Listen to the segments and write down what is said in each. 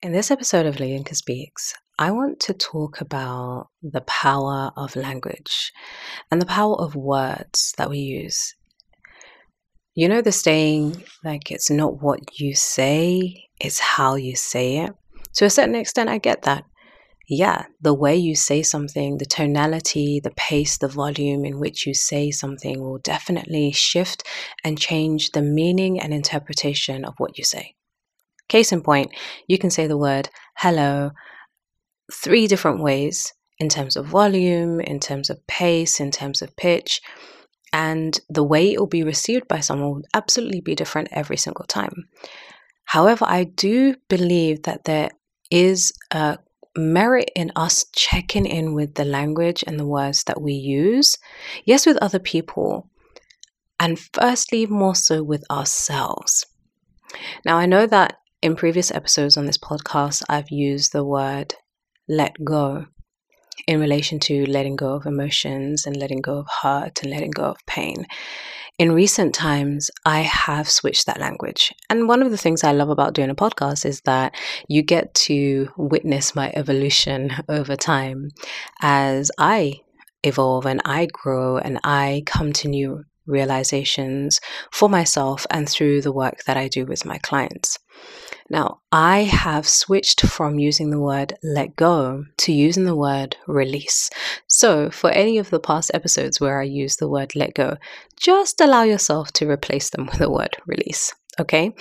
In this episode of Leonka Speaks, I want to talk about the power of language and the power of words that we use. You know the saying, like, it's not what you say, it's how you say it. To a certain extent, I get that. Yeah, the way you say something, the tonality, the pace, the volume in which you say something will definitely shift and change the meaning and interpretation of what you say. Case in point, you can say the word hello three different ways in terms of volume, in terms of pace, in terms of pitch. And the way it will be received by someone will absolutely be different every single time. However, I do believe that there is a merit in us checking in with the language and the words that we use, yes, with other people, and firstly, more so with ourselves. Now, I know that in previous episodes on this podcast, I've used the word let go in relation to letting go of emotions and letting go of hurt and letting go of pain. In recent times, I have switched that language. And one of the things I love about doing a podcast is that you get to witness my evolution over time as I evolve and I grow and I come to new realizations for myself and through the work that I do with my clients. Now, I have switched from using the word let go to using the word release. So, for any of the past episodes where I use the word let go, just allow yourself to replace them with the word release. Okay?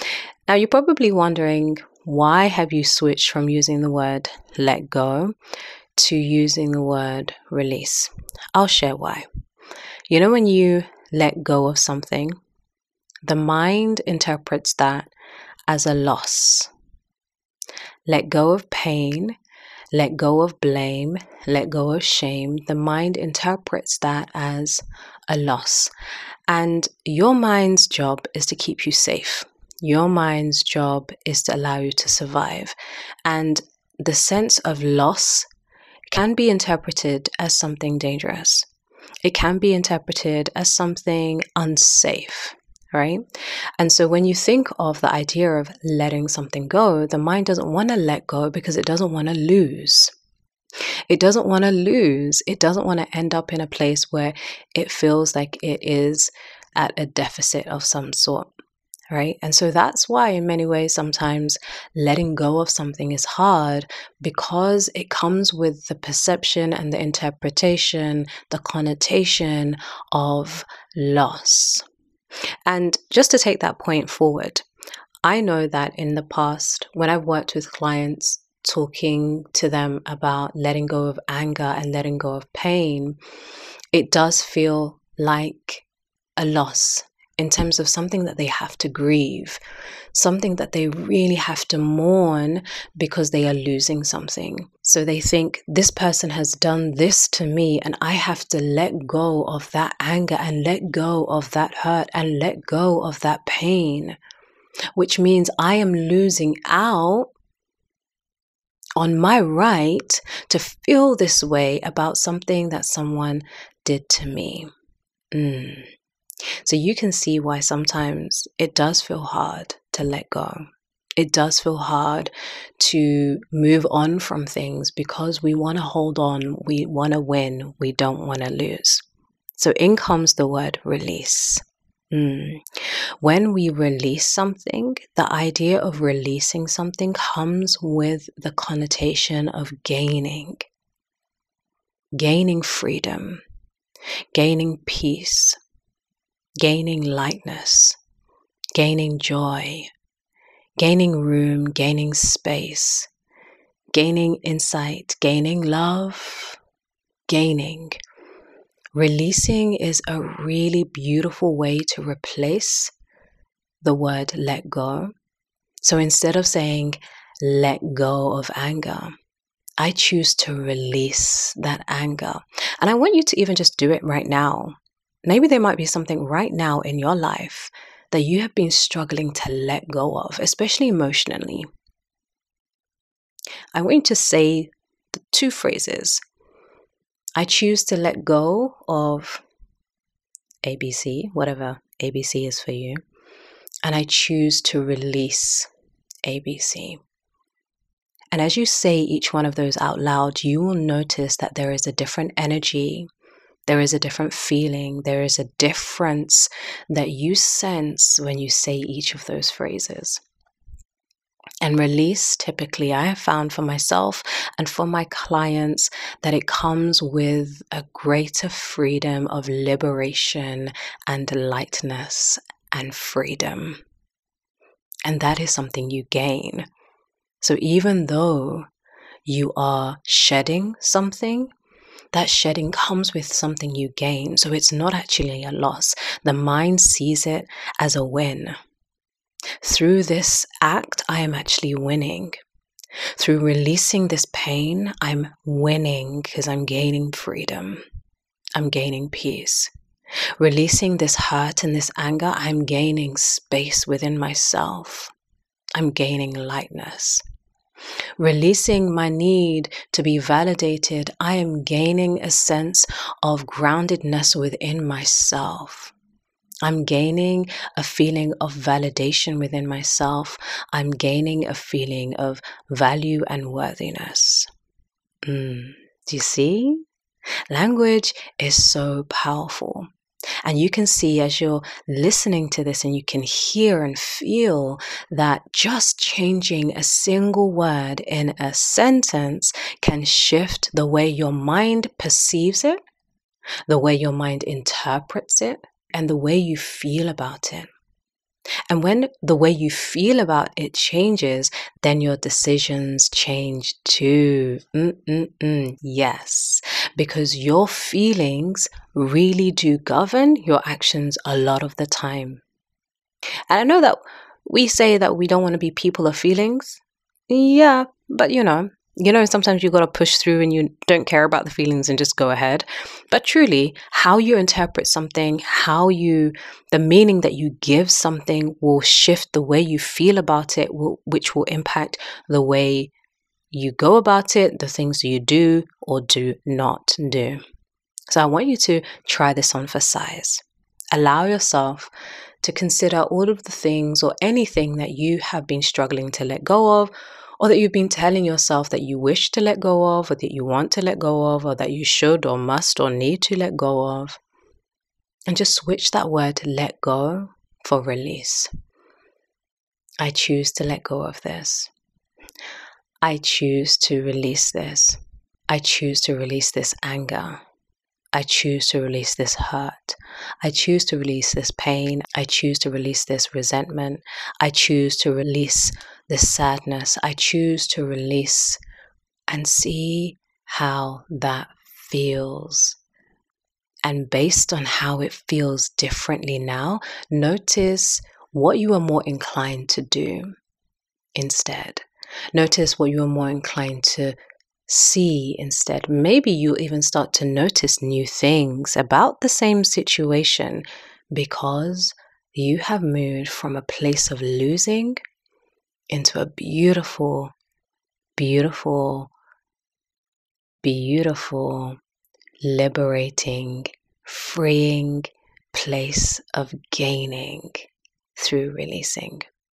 Now, you're probably wondering why have you switched from using the word let go to using the word release? I'll share why. You know, when you let go of something, the mind interprets that as a loss. Let go of pain, let go of blame, let go of shame. The mind interprets that as a loss. And your mind's job is to keep you safe. Your mind's job is to allow you to survive. And the sense of loss can be interpreted as something dangerous. It can be interpreted as something unsafe right? And so when you think of the idea of letting something go, the mind doesn't want to let go because it doesn't want to lose. It doesn't want to lose. It doesn't want to end up in a place where it feels like it is at a deficit of some sort. Right. And so that's why, in many ways, sometimes letting go of something is hard because it comes with the perception and the interpretation, the connotation of loss. And just to take that point forward, I know that in the past, when I've worked with clients, talking to them about letting go of anger and letting go of pain, it does feel like a loss in terms of something that they have to grieve, something that they really have to mourn because they are losing something. So they think this person has done this to me, and I have to let go of that anger and let go of that hurt and let go of that pain, which means I am losing out on my right to feel this way about something that someone did to me. Mm. So you can see why sometimes it does feel hard to let go. It does feel hard to move on from things because we want to hold on, we want to win, we don't want to lose. So in comes the word release. Mm. When we release something, the idea of releasing something comes with the connotation of gaining, gaining freedom, gaining peace, gaining lightness, gaining joy, gaining room, gaining space, gaining insight, gaining love, gaining. Releasing is a really beautiful way to replace the word let go. So instead of saying let go of anger, I choose to release that anger. And I want you to even just do it right now. Maybe there might be something right now in your life that you have been struggling to let go of, especially emotionally. I want you to say the two phrases I choose to let go of ABC, whatever ABC is for you, and I choose to release ABC. And as you say each one of those out loud, you will notice that there is a different energy, there is a different feeling, there is a difference that you sense when you say each of those phrases. And release, typically, I have found for myself and for my clients that it comes with a greater freedom of liberation and lightness and freedom. And that is something you gain. So even though you are shedding something, that shedding comes with something you gain. So it's not actually a loss. The mind sees it as a win. Through this act, I am actually winning. Through releasing this pain, I'm winning because I'm gaining freedom. I'm gaining peace. Releasing this hurt and this anger, I'm gaining space within myself. I'm gaining lightness. Releasing my need to be validated, I am gaining a sense of groundedness within myself. I'm gaining a feeling of validation within myself. I'm gaining a feeling of value and worthiness. Mm. Do you see? Language is so powerful. And you can see as you're listening to this, and you can hear and feel that just changing a single word in a sentence can shift the way your mind perceives it, the way your mind interprets it, and the way you feel about it. And when the way you feel about it changes, then your decisions change too. Mm-mm-mm. Yes, because your feelings really do govern your actions a lot of the time. And I know that we say that we don't want to be people of feelings. Yeah, but you know, you know, sometimes you got to push through and you don't care about the feelings and just go ahead. But truly, how you interpret something, how you, the meaning that you give something will shift the way you feel about it, which will impact the way you go about it, the things you do or do not do. So I want you to try this on for size. Allow yourself to consider all of the things or anything that you have been struggling to let go of or that you've been telling yourself that you wish to let go of, or that you want to let go of, or that you should or must or need to let go of. And just switch that word let go for release. I choose to let go of this. I choose to release this. I choose to release this anger. I choose to release this hurt. I choose to release this pain. I choose to release this resentment. I choose to release this sadness. I choose to release and see how that feels. And based on how it feels differently now, notice what you are more inclined to do instead. Notice what you are more inclined to see instead. Maybe you'll even start to notice new things about the same situation because you have moved from a place of losing into a beautiful, beautiful, beautiful, liberating, freeing place of gaining through releasing.